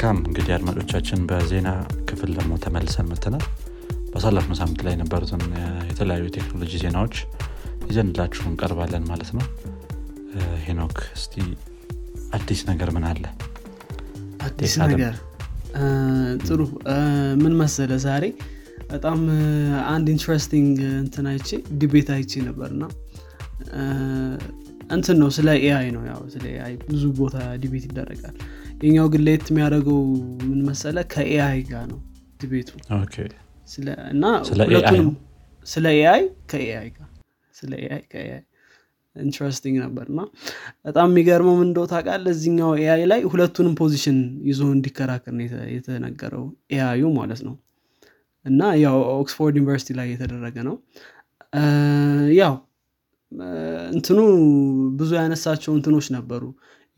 መልካም። እንግዲህ አድማጮቻችን በዜና ክፍል ደግሞ ተመልሰን መጥተናል ባሳለፍነው ሳምንት ላይ የነበሩትን የተለያዩ ቴክኖሎጂ ዜናዎች ይዘንላችሁ እንቀርባለን ማለት ነው። ሄኖክ እስቲ አዲስ ነገር ምን አለ? አዲስ ነገር? ጥሩ። ምን መሰለ ዛሬ በጣም አንድ interesting እንትን አይቼ debate አይቼ ነበር እና እንትን ነው ስለ AI ነው። ያው ስለ AI ብዙ ቦታ debate ይደረጋል የኛው ግን ለየት የሚያደርገው ምን መሰለ ከ AI ጋር ነው debate ኡ እና ሁለቱንም ስለ AI ከ AI ጋር ስለ AI ከ AI interesting ነበር። እና በጣም የሚገርመው ምንድነው ታውቃል እዚኛው AI ላይ ሁለቱንም position ይዞ እንዲከራከር ነው የተነገረው AI ዩ ማለት ነው። እና ያው ኦክስፎርድ ዩኒቨርሲቲ ላይ የተደረገ ነው። ያው እንትኑ ብዙ ያነሳቸው እንትኖች ነበሩ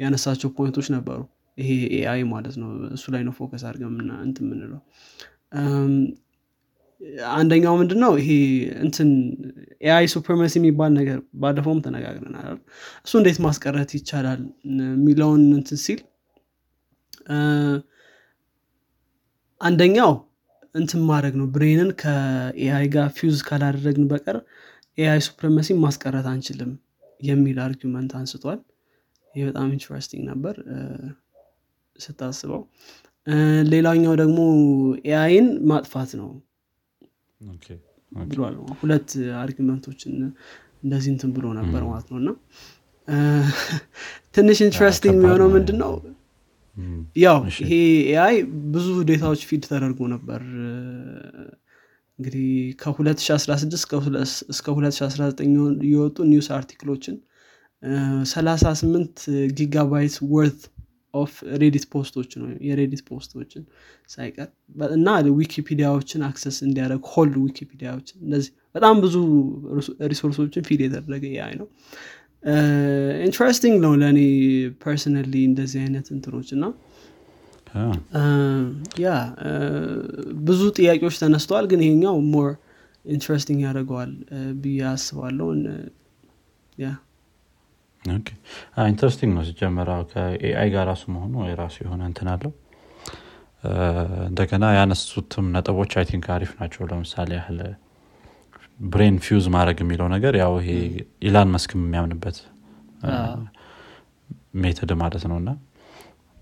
ያነሳቸው point ኦች ነበሩ ይሄ AI ማለት ነው እሱ ላይ ነው focus አድርገን እንት የምንለው አንደኛው ምንድነው ይሄ እንትን AI supremacy የሚባል ነገር ባለፈውም ተነጋግረናል እሱ እንዴት ማስቀረት ይቻላል የሚለውን እንትን ሲል አንደኛው እንትን ማድረግ ነው brain ን ከ AI ጋር ፊውዝ ካላደረግን በቀር AI supremacy ማስቀረት አንችልም የሚል argument አንስቷል። ይህ በጣም interesting ነበር ስታስበው። ሌላኛው ደግሞ AI ን ማጥፋት ነው። ብሏል። ሁለት argument ኦችን እንደዚህ እንትን ብሎ ነበር ማለት ነው። እና ትንሽ interesting የሚሆነው ምንድን ነው ያው ይሄ AI ብዙ data ዎች feed ተደርጎ ነበር። እንግዲህ ከ2016 እስከ 2019 የወጡ news article ኦችን 38 gigabyte worth of Reddit post ኦች ነው የ Reddit post ኦችን ሳይቀር እና Wikipedia ዎችን access እንዲያደረግ whole Wikipedia ዎችን እንደዚህ በጣም ብዙ resource ኦችን feed የተደረገ AI ነው። interesting ነው ለእኔ personally እንደዚህ አይነት እንትኖች እና yeah ብዙ ጥያቄዎች ተነስተዋል ግን ይሄኛው more interesting ያደርገዋል ብዬ አስባለሁ። yeah interesting ነው ሲጀመረው ከ AI ጋር ራሱ መሆኑ የራሱ የሆነ እንትን አለው። እንደገና ያነሱትም ነጥቦች I think አሪፍ ናቸው። ለምሳሌ ያህል brain fuse ማድረግ የሚለው ነገር ያው ይሄ ኢላን መስክም የሚያምንበት method ማለት ነው። እና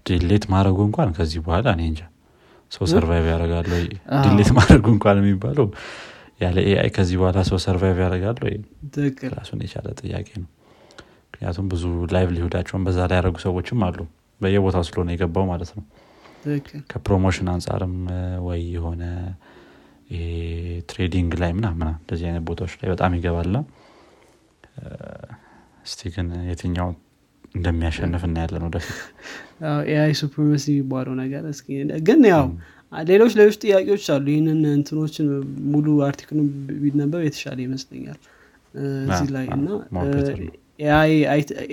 delete ማድረጉ እንኳን ከዚህ በኋላ እኔ እንጃ። ሰው survive ያደርጋለ delete ማድረጉ እንኳን የሚባለው ያለ AI ከዚህ በኋላ ሰው survive ያደርጋለ ራሱን የቻለ ጥያቄ ነው ምክንያቱም ብዙ livelihood ኣቸውን በዛ ላይ ያደረጉ ሰዎችም አሉ። በየቦታው ስለሆነ የገባው ማለት ነው። ከ promotion አንጻርም ወይ የሆነ trading ላይ ምናምና እንደዚህ አይነት ቦታዎች ላይ በጣም ይገባልና እስቲ ግን የትኛው እንደሚያሸንፍ እናያለን ወደፊት? AI supremacy የሚባለው ነገር ግን ያው ሌሎች ሌሎች ጥያቄዎች አሉ። ይህንን እንትኖችን ሙሉ article ኡን ቢነበብ የተሻለ ይመስለኛል። እዚህ ላይ እና AI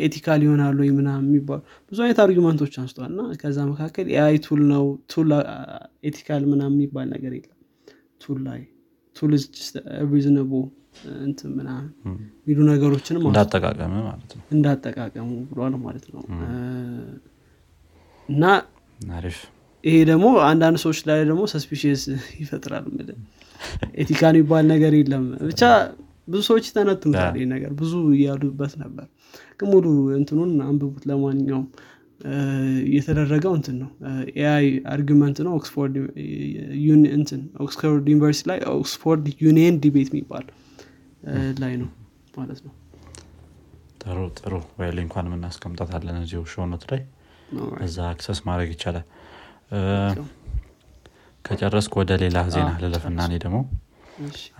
ethical ይሆናሉ ወይ ምናምን የሚባሉ ብዙ አይነት argument ኦች አንስቷል እና ከዛ መካከል AI tool ነው። tool ethical ምናምን የሚባል ነገር የለም። tool ላይ ቱል ሪዝነቦ እንትን ምናምን የሚሉ ነገሮችንም እንዳጠቃቀም ማለት ነው። እንዳጠቃቀሙ ብሏል ማለት ነው። እና አሪፍ። ይሄ ደግሞ አንዳንድ ሰዎች ላይ ደግሞ ሰስፒሽስ ይፈጥራል ምል ኤቲካ የሚባል ነገር የለም። ብቻ ብዙ ሰዎች ተነትኑታል ይህ ነገር ብዙ እያሉበት ነበር። ግን ሙሉ እንትኑን አንብቡት። ለማንኛውም የተደረገው እንትን ነው። AI argument ነው። ኦክስፎርድ እንትን ኦክስፎርድ ዩኒቨርሲቲ ላይ ኦክስፎርድ ዩኒየን debate የሚባል ላይ ነው ማለት ነው። ጥሩ ጥሩ ወይ link ኳን እናስቀምጣታለን እዚሁ show note ላይ እዛ access ማድረግ ይቻላል። ከጨረስኩ ወደ ሌላ ዜና ልለፍና እኔ ደግሞ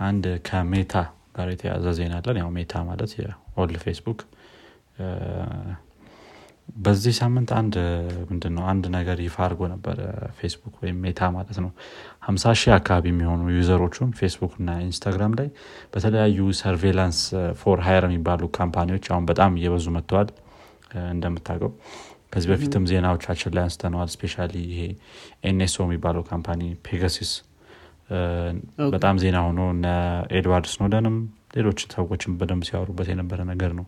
አንድ ከሜታ ጋር የተያዘ ዜና አለን። ያው ሜታ ማለት የ old ፌስቡክ። በዚህ ሳምንት አንድ ምንድን አንድ ነገር ይፋ አድርጎ ነበር ፌስቡክ ወይም ሜታ ማለት ነው። ሀምሳ ሺህ አካባቢ የሚሆኑ user ኦቹን ፌስቡክ እና ኢንስታግራም ላይ በተለያዩ surveillance for hire የሚባሉ company ዎች አሁን በጣም እየበዙ መጥተዋል። እንደምታውቀው ከዚህ በፊትም ዜናዎቻችን ላይ አንስተነዋል። especially ይሄ NSO የሚባለው company Pegasus በጣም ዜና ሆኖ እነ ኤድዋርድ ስኖደንም ሌሎች ሰዎችም በደንብ ሲያወሩበት የነበረ ነገር ነው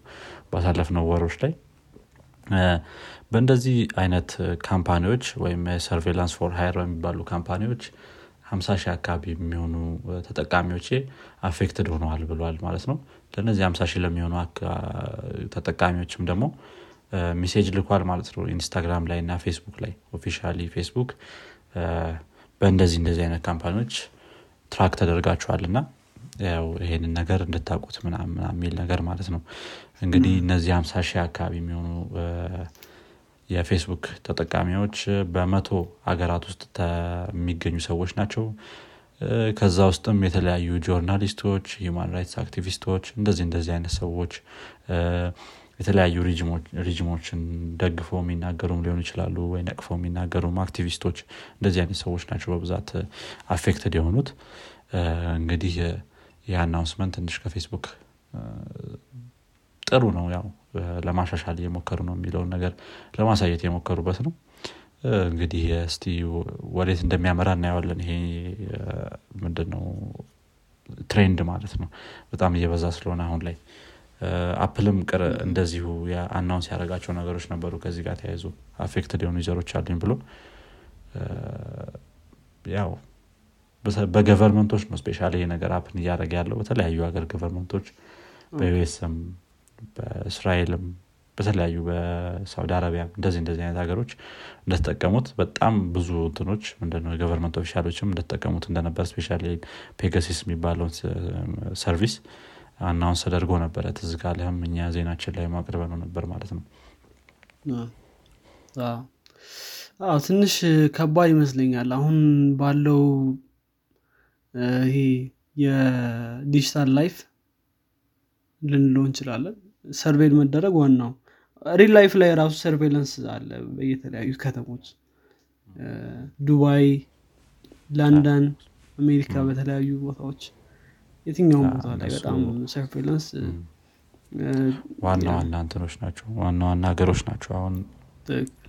ባሳለፍነው ወሮች ላይ። በእንደዚህ አይነት company ዎች ወይም surveillance for hire የሚባሉ company ዎች ሀምሳ ሺህ አካባቢ የሚሆኑ ተጠቃሚዎች affected ሆነዋል ብለዋል ማለት ነው። ለእነዚህ ሀምሳ ሺህ ለሚሆኑ ተጠቃሚዎችም ደግሞ message ልኳል ማለት ነው ኢንስታግራም ላይ እና ፌስቡክ ላይ officially ፌስቡክ በእንደዚህ እንደዚህ አይነት company ዎች track ተደርጋችኋል እና ያው ይሄንን ነገር እንድታውቁት ምናምን የሚል ነገር ማለት ነው። እንግዲህ እነዚህ ሀምሳ ሺህ አካባቢ የሚሆኑ የፌስቡክ ተጠቃሚዎች በመቶ ሀገራት ውስጥ የሚገኙ ሰዎች ናቸው። ከዛ ውስጥም የተለያዩ journalist ኦች human rights activist ኦች እንደዚህ እንደዚህ አይነት ሰዎች የተለያዩ regime ኦችን ደግፈው የሚናገሩም ሊሆኑ ይችላሉ ወይ ነቅፈው የሚናገሩም አክቲቪስቶች እንደዚህ አይነት ሰዎች ናቸው በብዛት affected የሆኑት። እንግዲህ ይህ ትንሽ ከፌስቡክ ጥሩ ነው ያው ለማሻሻል እየሞከሩ ነው የሚለውን ነገር ለማሳየት የሞከሩበት ነው። እንግዲህ እስቲ ወዴት እንደሚያመራ እናየዋለን። ይሄ ምንድነው? trend ማለት ነው። በጣም እየበዛ ስለሆነ አሁን ላይ አፕልም ቅድም እንደዚሁ announce ያደረጋቸው ነገሮች ነበሩ። ከዚህ ጋር ተያይዞ affected የሆኑ user ኦች አሉኝ ብሎ ያው በ government ኦች ነው especially ይሄ ነገር happen እያደረገ ያለው። በተለያዩ ሀገር government ኦች በዩኤስም በእስራኤልም በተለያዩ በሳውዲ አረቢያ እንደዚህ እንደዚህ አይነት ሀገሮች እንደተጠቀሙት በጣም ብዙ እንትኖች ምንድነው የ government official ኦችም እንደተጠቀሙት እንደነበር especially ፔጋሰስ የሚባለውን service announce ተደርጎ ነበረ። ትዝ ካለህም እኛ ዜናችን ላይ አቅርበነው ነበር ማለት ነው። አዎ ትንሽ ከባድ ይመስለኛል። አሁን ባለው ይሄ የ digital life ልንለው እንችላለን። surveil መደረግ ዋናው real life ላይ ራሱ surveillance አለ በየተለያዩ ከተሞች። ዱባይ ለንደን አሜሪካ በተለያዩ ቦታዎች የትኛውም ቦታ ላይ በጣም surveillance ዋና ዋና እንትኖች ናቸው። ዋና ዋና ሀገሮች ናቸው። አሁን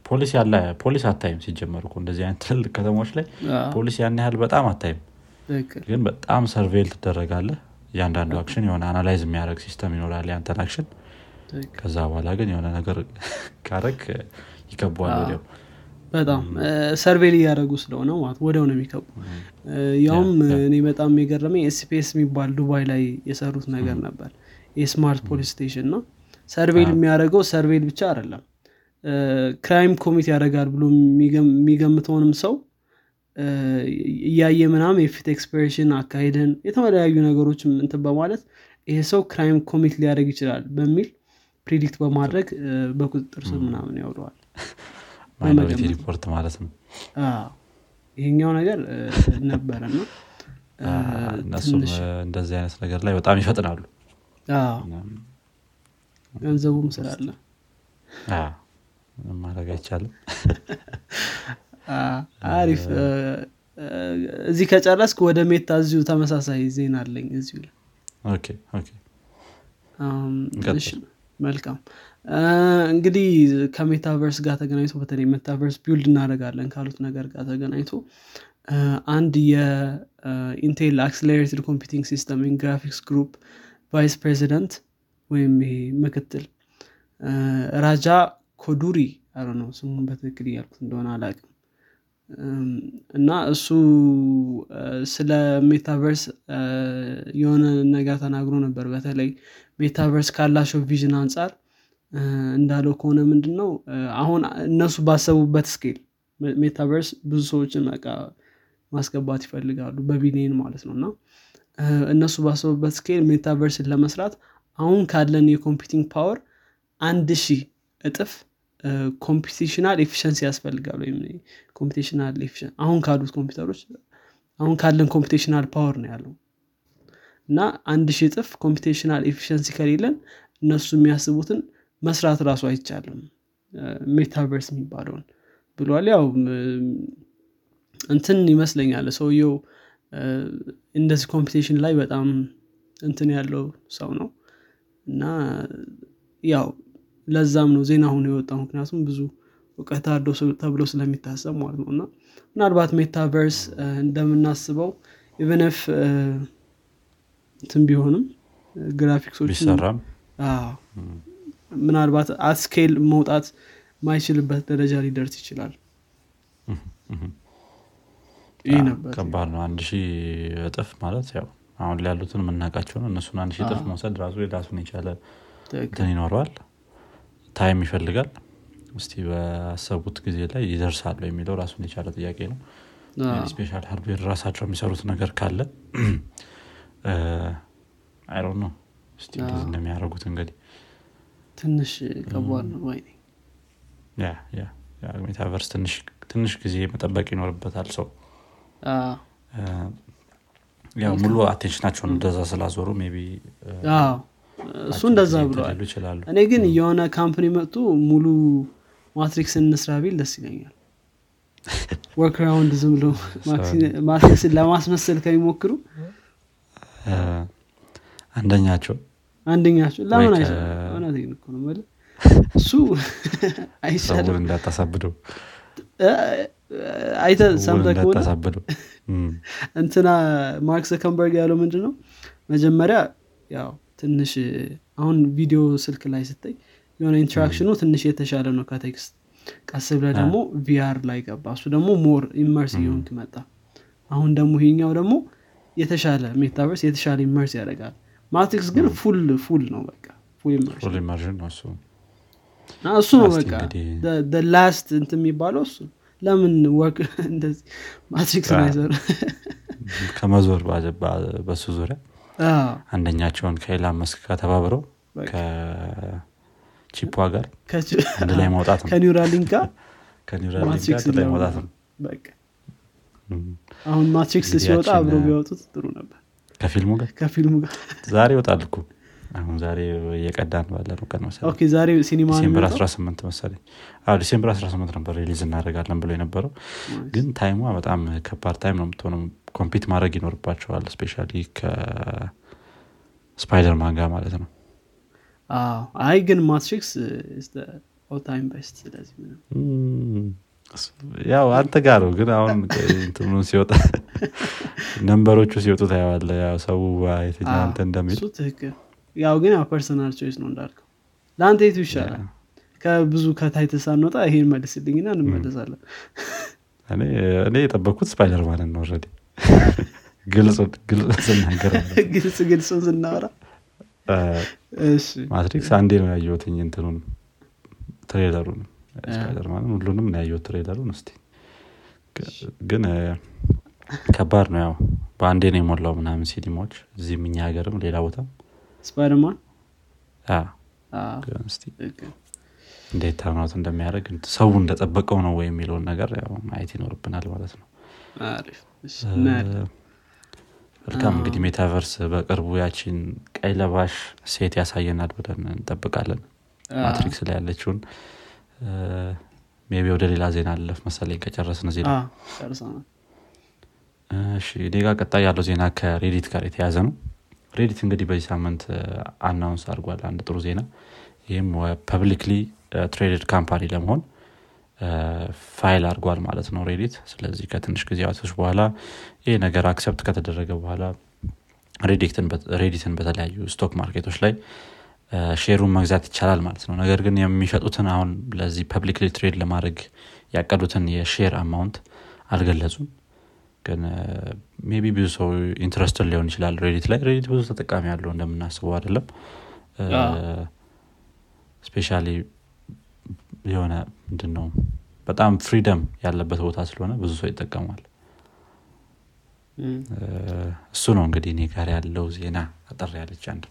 ፖሊስ ያለ ፖሊስ አታይም ሲጀመር እንደዚህ አይነት ትልልቅ ከተሞች ላይ ፖሊስ ያን ያህል በጣም አታይም። ግን በጣም surveil ትደረጋለህ። እያንዳንዱ action የሆነ analyze የሚያደረግ system ይኖራል ያንተን action ከዛ በኋላ ግን የሆነ ነገር ካረግ ይከቡሃል ወዲያው በጣም surveil እያደረጉ ስለሆነ ማለት ወዲያው ነው የሚከቡ። ያውም እኔ በጣም የገረመኝ SPS የሚባል ዱባይ ላይ የሰሩት ነገር ነበር። የ smart police station ነው። surveil የሚያደርገው surveil ብቻ አይደለም። crime commit ያደርጋል ብሎ የሚገምተውንም ሰው እያየ ምናምን የፊት expression አካሄድን የተለያዩ ነገሮች እንትን በማለት ይሄ ሰው crime commit ሊያደርግ ይችላል በሚል predict በማድረግ በቁጥጥር ስር ምናምን ያውለዋል Minority Report ማለት ነው። ይሄኛው ነገር ነበረ ነው እነሱም እንደዚህ አይነት ነገር ላይ በጣም ይፈጥናሉ። ገንዘቡም ስላለ። ማድረግ አይቻልም። አሪፍ። እዚህ ከጨረስክ ወደ ሜታ እዚሁ ተመሳሳይ ዜና አለኝ እዚሁ መልካም። እንግዲህ ከሜታቨርስ ጋር ተገናኝቶ በተለይ ሜታቨርስ build እናደረጋለን ካሉት ነገር ጋር ተገናኝቶ አንድ የኢንቴል accelerated computing system graphics group vice president ወይም ምክትል ራጃ ኮዱሪ። አረ ነው ስሙን በትክክል እያልኩት እንደሆነ አላቅም እና እሱ ስለ ሜታቨርስ የሆነ ነገር ተናግሮ ነበር። በተለይ ሜታቨርስ ካላቸው vision አንጻር እንዳለው ከሆነ ምንድን ነው አሁን እነሱ ባሰቡበት scale ሜታቨርስ ብዙ ሰዎችን በቃ ማስገባት ይፈልጋሉ በቢሊየን ማለት ነው። እና እነሱ ባሰቡበት scale ሜታቨርስን ለመስራት አሁን ካለን የ computing power አንድ ሺህ እጥፍ computational efficiency ያስፈልጋል ወይም computational efficiency አሁን ካሉት ኮምፒውተሮች አሁን ካለን computational power ነው ያለው። እና አንድ ሺህ እጥፍ computational efficiency ከሌለን እነሱ የሚያስቡትን መስራት ራሱ አይቻልም። ሜታቨርስ የሚባለውን ብሏል። ያው እንትን ይመስለኛል ሰውየው እንደዚህ computation ላይ በጣም እንትን ያለው ሰው ነው። እና ያው ለዛም ነው ዜና ሆኖ የወጣው። ምክንያቱም ብዙ እውቀት አለው ተብሎ ስለሚታሰብ ማለት ነው። እና ምናልባት ሜታቨርስ እንደምናስበው even if እንትን ቢሆንም ግራፊክሶች ምናልባት at scale መውጣት ማይችልበት ደረጃ ሊደርስ ይችላል። ይህ ነበር ከባድ ነው። አንድ ሺህ እጥፍ ማለት ያው አሁን ላይ ያሉትን የምናውቃቸው ነው። እነሱን አንድ ሺህ እጥፍ መውሰድ ራሱ የራሱን የቻለ እንትን ይኖረዋል። time ይፈልጋል እስቲ በአሰቡት ጊዜ ላይ ይደርሳሉ የሚለው ራሱን የቻለ ጥያቄ ነው። ስፔሻል ሃርድዌር ራሳቸው የሚሰሩት ነገር ካለ አይሮ ነው እስቲ እንደዚህ እንደሚያደርጉት እንግዲህ ትንሽ ከባድ ነው ሜታቨርስ ትንሽ ጊዜ መጠበቅ ይኖርበታል ሰው ያው ሙሉ አቴንሽናቸውን እንደዛ ስላዞሩ ቢ እሱ እንደዛ ብለዋል። እኔ ግን የሆነ ካምፕኒ መጥቶ ሙሉ ማትሪክስ እንስራ ቢል ደስ ይለኛል። ወርክ ራውንድ ዝም ብሎ ማትሪክስን ለማስመሰል ከሚሞክሩ አንደኛቸው አንደኛቸው ለምን አይሰራም እሱ አይሻልም እንዳታሳብደው። አይተ ሰምተ ከሆነ እንትና ማርክ ዘከንበርግ ያለው ምንድን ነው መጀመሪያ ያው ትንሽ አሁን ቪዲዮ ስልክ ላይ ስታይ የሆነ interaction ኑ ትንሽ የተሻለ ነው ከ text። ቀስ ብሎ ደግሞ VR ላይ ገባ። እሱ ደግሞ more immerse እየሆንክ መጣ። አሁን ደግሞ ይሄኛው ደግሞ የተሻለ metaverse የተሻለ immerse ያደርጋል። Matrix ግን full full ነው በቃ። full ነው እሱ። እሱ ነው በቃ last እንት የሚባለው እሱ። ለምን work እንደዚህ Matrix አይሰሩ ከመዞር በሱ ዙሪያ አንደኛቸውን ከኢሎን ማስክ ጋር ተባብረው ከ chip ኡ ጋር አንድ ላይ መውጣት ነው። ከ Neuralink ጋር? ከ Neuralink ላይ መውጣት ነው። አሁን Matrix ሲወጣ አብሮ ቢያወጡት ጥሩ ነበር። ከፊልሙ ጋር? ከፊልሙ ጋር። ዛሬ ይወጣል እኮ። አሁን ዛሬ እየቀዳን ባለ ነው ቀን መሰለኝ። ሲኒማ December የሚወጣው? 18 መሰለኝ። December 18 ነበር release እናደርጋለን ብሎ የነበረው። ግን time ሟ በጣም ከባድ time ነው የምትሆነው። compete ማድረግ ይኖርባቸዋል specially ከ Spider-Man ጋር ማለት ነው አይ ግን Matrix all time best ስለዚህ ምንም። ያው አንተ ጋር ነው ግን አሁን እንትኑ ሲወጣ number ኦቹ ሲወጡ ታየዋለህ ያው ሰው የትኛው አንተ እንደሚል ትክክል። ያው ግን ያው personal choice ነው እንዳልከው። ለአንተ የቱ ይሻላል? ከብዙ ከ title ሳንወጣ ይሄን መልስልኝና እንመለሳለን። እኔ እኔ የጠበቅኩት Spider-Man ን ነው already ግልጽ ግልጽ ስናገር ማለት ግልጽ ግልጹን ስናወራ Matrix አንዴ ነው ያየሁትኝ እንትኑን trailer ኡን Spider-Man ን ሁሉንም ነው ያየሁት trailer ኡን። ግ- ግን ከባድ ነው ያው። በአንዴ ነው የሞላው ምናምን ሲኒማዎች። እዚህም እኛ ሀገርም ሌላ ቦታም Spider-Man? እንዴት ተምናት እንደሚያደርግ ሰው እንደጠበቀው ነው ወይ የሚለውን ነገር ያው ማየት ይኖርብናል ማለት ነው መልካም እንግዲህ metaverse በቅርቡ ያቺን ቀይ ለባሽ ሴት ያሳየናል ብለን እንጠብቃለን። Matrix ላይ ያለችውን። maybe ወደ ሌላ ዜና አለፍ መሰለኝ ከጨረስን ዜና እሺ ቀጣይ ያለው ዜና ከ Reddit ጋር የተያዘ ነው። Reddit እንግዲህ በዚህ ሳምንት announce አድርጓል አንድ ጥሩ ዜና። ይህም publicly traded company ለመሆን ፋይል አድርጓል ማለት ነው Reddit። ስለዚህ ከትንሽ ጊዜያቶች በኋላ ይህ ነገር accept ከተደረገ በኋላ Reddit ን በተለያዩ stock market ኦች ላይ share ኡን መግዛት ይቻላል ማለት ነው። ነገር ግን የሚሸጡትን አሁን ለዚህ publicly trade ለማድረግ ያቀዱትን የ share amount አልገለጹም። ግን maybe ብዙ ሰው interested ሊሆን ይችላል Reddit ላይ። Reddit ብዙ ተጠቃሚ ያለው እንደምናስበው አይደለም። specially የሆነ ምንድን ነው በጣም freedom ያለበት ቦታ ስለሆነ ብዙ ሰው ይጠቀሟል እም፣ እሱ ነው እንግዲህ እኔ ጋር ያለው ዜና አጠር ያለች አንድ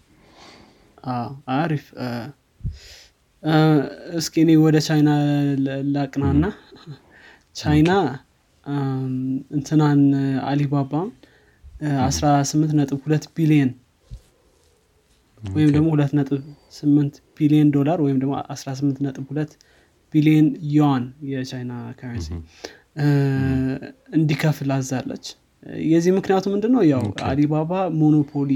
አሪፍ እስኪ እኔ ወደ ቻይና ላቅናና ቻይና እንትናን አሊባባ አስራ ስምንት ነጥብ ሁለት ቢሊየን ወይም ደግሞ ሁለት ነጥብ ስምንት ቢሊየን ዶላር ወይም ደግሞ አስራ ስምንት ነጥብ ሁለት ቢሊየን ዩዋን የቻይና ከረንሲ እንዲከፍል አዛለች። የዚህ ምክንያቱ ምንድን ነው ያው አሊባባ ሞኖፖሊ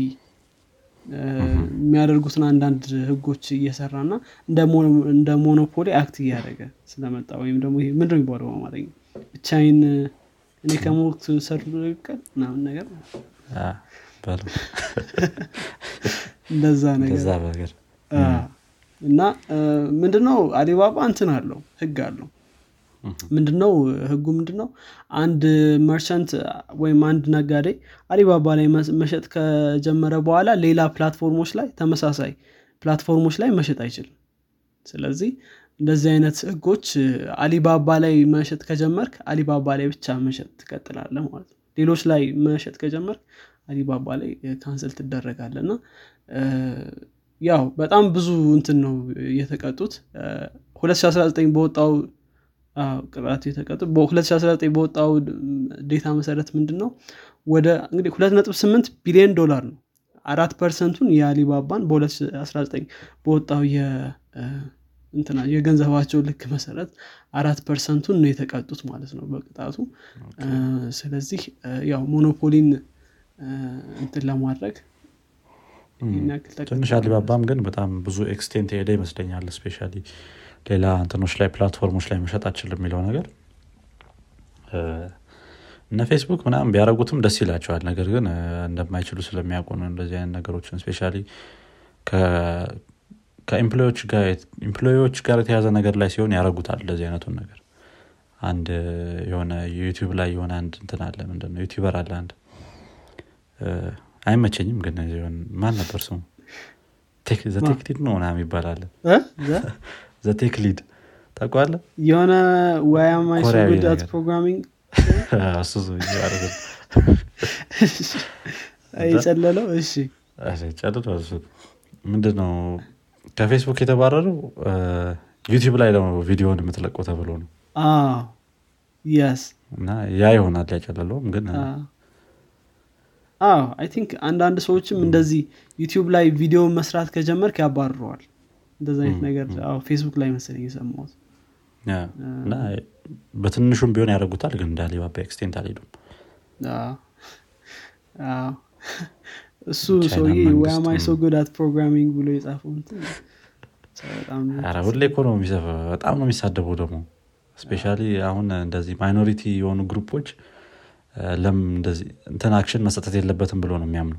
የሚያደርጉትን አንዳንድ ህጎች እየሰራ ና እንደ ሞኖፖሊ አክት እያደረገ ስለመጣ ወይም ደግሞ ይሄ ምንድን የሚባለው በአማርኛ? ብቻዬን እኔ ከሞት ሰሩ ይቀል ምናምን ነገር እንደዛ ነገር እና ምንድነው አሊባባ እንትን አለው ህግ አለው። ምንድነው ህጉ ምንድነው? አንድ መርቸንት ወይም አንድ ነጋዴ አሊባባ ላይ መሸጥ ከጀመረ በኋላ ሌላ platform ኦች ላይ ተመሳሳይ platform ኦች ላይ መሸጥ አይችልም። ስለዚህ እንደዚህ አይነት ህጎች አሊባባ ላይ መሸጥ ከጀመርክ አሊባባ ላይ ብቻ መሸጥ ትቀጥላለህ ማለት ነው። ሌሎች ላይ መሸጥ ከጀመርክ አሊባባ ላይ cancel ትደረጋለህ እና ያው በጣም ብዙ እንትን ነው የተቀጡት። 2019 በወጣው ቅጣቱ የተቀጡት በ2019 በወጣው data መሰረት ምንድን ነው ወደ እንግዲህ 2.8 ቢሊዮን ዶላር ነው። አራት percent ኡን የአሊባባን በ2019 በወጣው እንትና የገንዘባቸው ልክ መሰረት አራት percent ኡን ነው የተቀጡት ማለት ነው በቅጣቱ። ስለዚህ ያው monopoly ን እንትን ለማድረግ ትንሽ አሊባባም ግን በጣም ብዙ extent የሄደ ይመስለኛል። specially ሌላ እንትኖች ላይ platform ኦች ላይ መሸጥ አትችልም የሚለው ነገር። እነ ፌስቡክ ምናምን ቢያደረጉትም ደስ ይላቸዋል። ነገር ግን እንደማይችሉ ስለሚያውቁ ነው እንደዚህ አይነት ነገሮችን። specially ከ employee ዎች ጋር የተያዘ ነገር ላይ ሲሆን ያደረጉታል እንደዚህ አይነቱን ነገር። አንድ የሆነ YouTube ላይ የሆነ አንድ እንትን አለ። ምንድነው? YouTuber አለ አንድ አይመቸኝም ግን ማን ነበር ስሙ The TechLead ነው ምናምን ይባላል። The TechLead ታቋለ የሆነ ወያማይሶጉዳት ፕሮግራሚንግ የጨለለው? እሺ። ምንድን ነው ከፌስቡክ የተባረረው YouTube ላይ ነው ቪዲዮን የምትለቀው ተብሎ ነው። yes እና ያ ይሆናል ያጨለለውም ግን አዎ I think አንዳንድ ሰዎችም እንደዚህ YouTube ላይ ቪዲዮ መስራት ከጀመርክ ያባርረዋል። እንደዚ አይነት ነገር ፌስቡክ ላይ መሰለኝ የሰማሁት። እና በትንሹም ቢሆን ያደረጉታል ግን እንደ አሊባባ extent አልሄዱም። እሱ ሰውዬ why am I so good at programming ብሎ የጻፈው ሁሌ እኮ ነው በጣም ነው የሚሳደበው ደግሞ። specially አሁን እንደዚህ minority የሆኑ group ኦች ለም እንደዚህ እንትን action መሰጠት የለበትም ብሎ ነው የሚያምኑ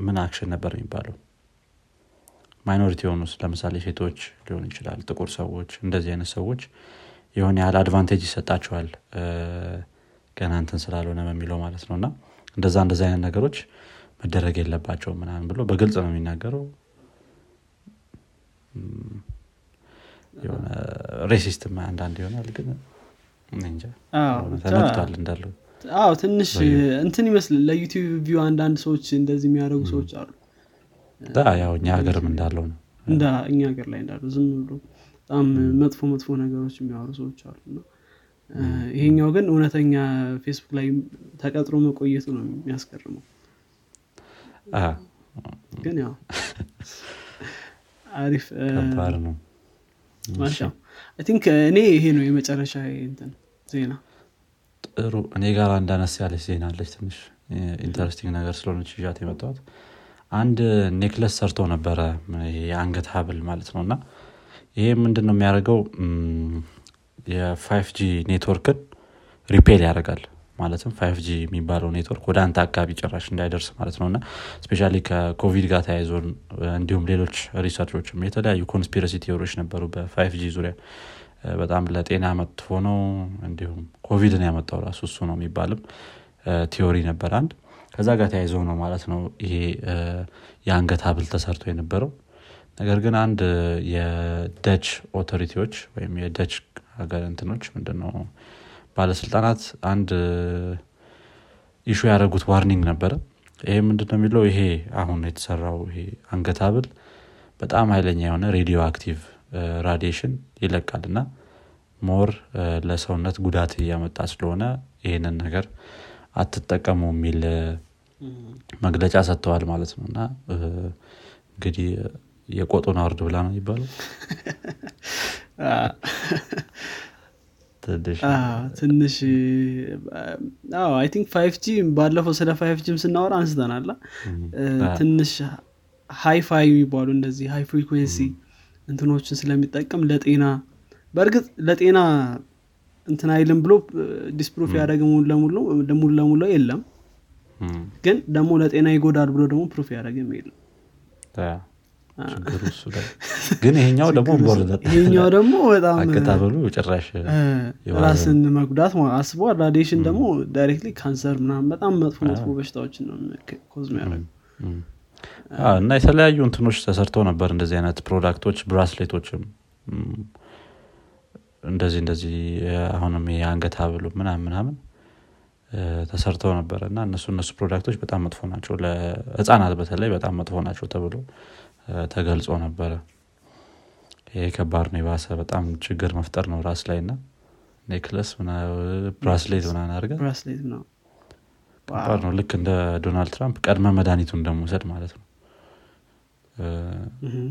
ምን action ነበር የሚባለው? minority የሆኑ ለምሳሌ ሴቶች ሊሆን ይችላል ጥቁር ሰዎች እንደዚህ አይነት ሰዎች የሆነ ያህል advantage ይሰጣቸዋል ገና እንትን ስላልሆነ በሚለው ማለት ነው። እና እንደዛ እንደዚ አይነት ነገሮች መደረግ የለባቸው ምናምን ብሎ በግልጽ ነው የሚናገረው። የሆነ racist ም አንዳንድ ይሆናል ግን ተነክቷል እንዳለው አዎ ትንሽ እንትን ይመስል ለ YouTube view አንዳንድ ሰዎች እንደዚህ የሚያደርጉ ሰዎች አሉ። ያው እኛ ሀገርም እንዳለው ነው። እንደ እኛ ሀገር ላይ እንዳሉ ዝም ብሎ በጣም መጥፎ መጥፎ ነገሮች የሚያወሩ ሰዎች አሉ። ይሄኛው ግን እውነተኛ ፌስቡክ ላይ ተቀጥሮ መቆየቱ ነው የሚያስገርመው። ግን ያው አሪፍ ነው think እኔ ይሄ ነው የመጨረሻ እንትን ዜና። ጥሩ። እኔ ጋር አንድ አነስ ያለች ዜና አለች ትንሽ interesting ነገር ስለሆነች ይዣት የመጣት አንድ necklace ሰርቶ ነበረ የአንገት ሀብል ማለት ነው። እና ይሄ ምንድን ነው የሚያደርገው የ five G network ን repel ያደርጋል ማለትም five G የሚባለው ኔትወርክ ወደ አንተ አካባቢ ጭራሽ እንዳይደርስ ማለት ነው። እና especially ከኮቪድ ጋር ተያይዞ እንዲሁም ሌሎች research ኦችም የተለያዩ conspiracy theory ዎች ነበሩ በ five G ዙሪያ። በጣም ለጤና መጥፎ ነው። እንዲሁም ኮቪድን ያመጣው ራሱ እሱ ነው የሚባልም theory ነበር አንድ። ከዛ ጋር ተያይዞ ነው ማለት ነው ይሄ የአንገት ሀብል ተሰርቶ የነበረው። ነገር ግን አንድ የ Dutch authority ዎች ወይም የደች ሀገር እንትኖች ምንድነው ባለስልጣናት አንድ issue ያደረጉት warning ነበረ። ይሄ ምንድነው የሚለው? ይሄ አሁን የተሰራው ይሄ አንገት ሀብል በጣም ኃይለኛ የሆነ radioactive radiation ይለቃል እና more ለሰውነት ጉዳት እያመጣ ስለሆነ ይህንን ነገር አትጠቀሙ የሚል መግለጫ ሰጥተዋል ማለት ነው። እና እንግዲህ የቆጡን አውርድ ብላ ነው ይባለው ትንሽ I think five G ባለፈው ስለ five G ም ስናወራ አንስተናላ ትንሽ hi-fi የሚባሉ እንደዚህ high frequency እንትኖችን ስለሚጠቀም ለጤና በእርግጥ ለጤና እንትን አይልም ብሎ disproof ያደረገ ሙሉ ለሙሉ የለም። ግን ደግሞ ለጤና ይጎዳል ብሎ ደግሞ proof ያደረገም የለም ችግሩ እሱ ግን ይሄኛው ደግሞ ይሄኛው ደግሞ በጣም አቀጣበሉ ጭራሽ ራስን መጉዳት አስበዋል radiation ደግሞ directly ካንሰር ምናምን በጣም መጥፎ መጥፎ በሽታዎችን ነው cause እና የተለያዩ እንትኖች ተሰርተው ነበር እንደዚህ አይነት product ኦች bracelet ኦችም እንደዚህ እንደዚህ አሁንም የአንገት ሀብሉ ምናምን ምናምን ተሰርተው ነበረ እና እነሱ እነሱ product ኦች በጣም መጥፎ ናቸው። ለህፃናት በተለይ በጣም መጥፎ ናቸው ተብሎ ተገልጾ ነበረ። ይሄ ከባድ ነው የባሰ በጣም ችግር መፍጠር ነው ራስ ላይ እና ኔክለስ ብራስሌት ምናን አድርገ ነው። ልክ እንደ ዶናልድ ትራምፕ ቀድመ መድኃኒቱን እንደመውሰድ ማለት ነው።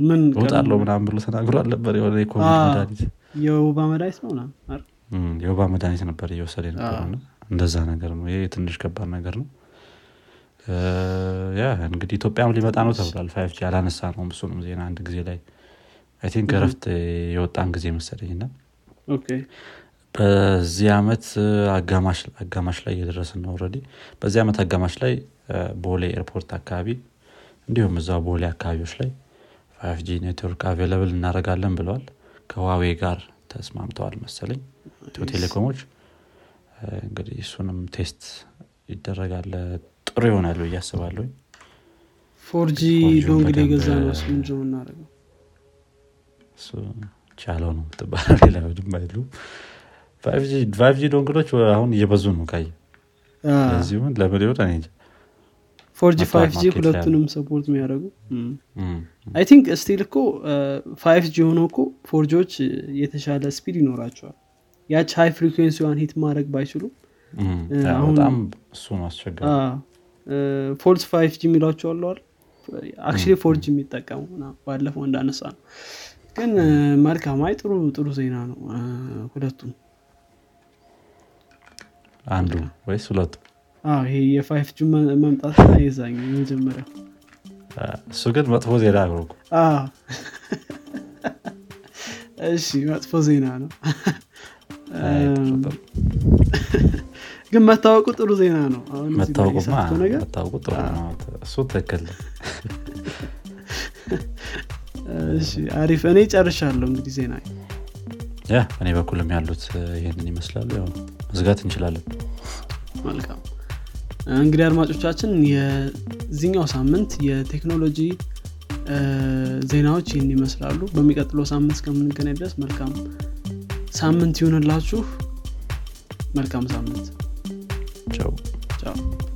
ምን እወጣለሁ ምናምን ብሎ ተናግሯል ነበር የሆነ የኮቪድ መድኃኒት የወባ መድኃኒት ነው የወባ መድኃኒት ነበር እየወሰደ ነበር እንደዛ ነገር ነው። ይሄ ትንሽ ከባድ ነገር ነው እንግዲህ ኢትዮጵያም ሊመጣ ነው ተብሏል። five G አላነሳ ነው እሱንም ዜና አንድ ጊዜ ላይ I think እረፍት የወጣን ጊዜ መሰለኝ ና በዚህ አመት አጋማሽ ላይ እየደረስን ነው already በዚህ ዓመት አጋማሽ ላይ ቦሌ ኤርፖርት አካባቢ እንዲሁም እዛው ቦሌ አካባቢዎች ላይ five G network available እናደረጋለን ብለዋል። ከ Huawei ጋር ተስማምተዋል መሰለኝ ኢትዮ ቴሌኮሞች። እንግዲህ እሱንም ቴስት ይደረጋል ጥሩ ይሆናል ብዬ አስባለሁ። ፎርጂ ዶንግል የገዛ ነው ምንድ እሱ ቻለው ነው ትባላ ሌላ ምንም አይሉ ፋይቭ ጂ ዶንግሎች አሁን እየበዙ ነው ካየ። ለዚሁን ለምን ይሆን እኔ ፎርጂ ፋይቭ ጂ ሁለቱንም ሰፖርት የሚያደርጉ። አይ ቲንክ ስቲል እኮ ፋይቭ ጂ ሆኖ እኮ four G ዎች የተሻለ speed ይኖራቸዋል። ያች high frequency ዋን hit ማድረግ ባይችሉ በጣም እሱ ነው አስቸጋሪ false five G የሚሏቸው አለዋል actually four G የሚጠቀሙ ባለፈው እንዳነሳ ነው። ግን መልካም I ጥሩ ጥሩ ዜና ነው። ሁለቱም። አንዱ ወይስ ሁለቱ? ይሄ የ five G መምጣት የዛኝ የመጀመሪያ እሱ ግን መጥፎ ዜና ነው እሺ መጥፎ ዜና ነው ግን መታወቁ ጥሩ ዜና ነው። መታወቁ ጥሩ ነው። እሱ ትክክል አሪፍ። እኔ ጨርሻለሁ እንግዲህ ዜና። ያ እኔ በኩልም ያሉት ይህንን ይመስላሉ። ያው መዝጋት እንችላለን። መልካም። እንግዲህ አድማጮቻችን የዚኛው ሳምንት የቴክኖሎጂ ዜናዎች ይህን ይመስላሉ። በሚቀጥለው ሳምንት እስከምንገናኝ ድረስ መልካም ሳምንት ይሆንላችሁ መልካም ሳምንት 就这样。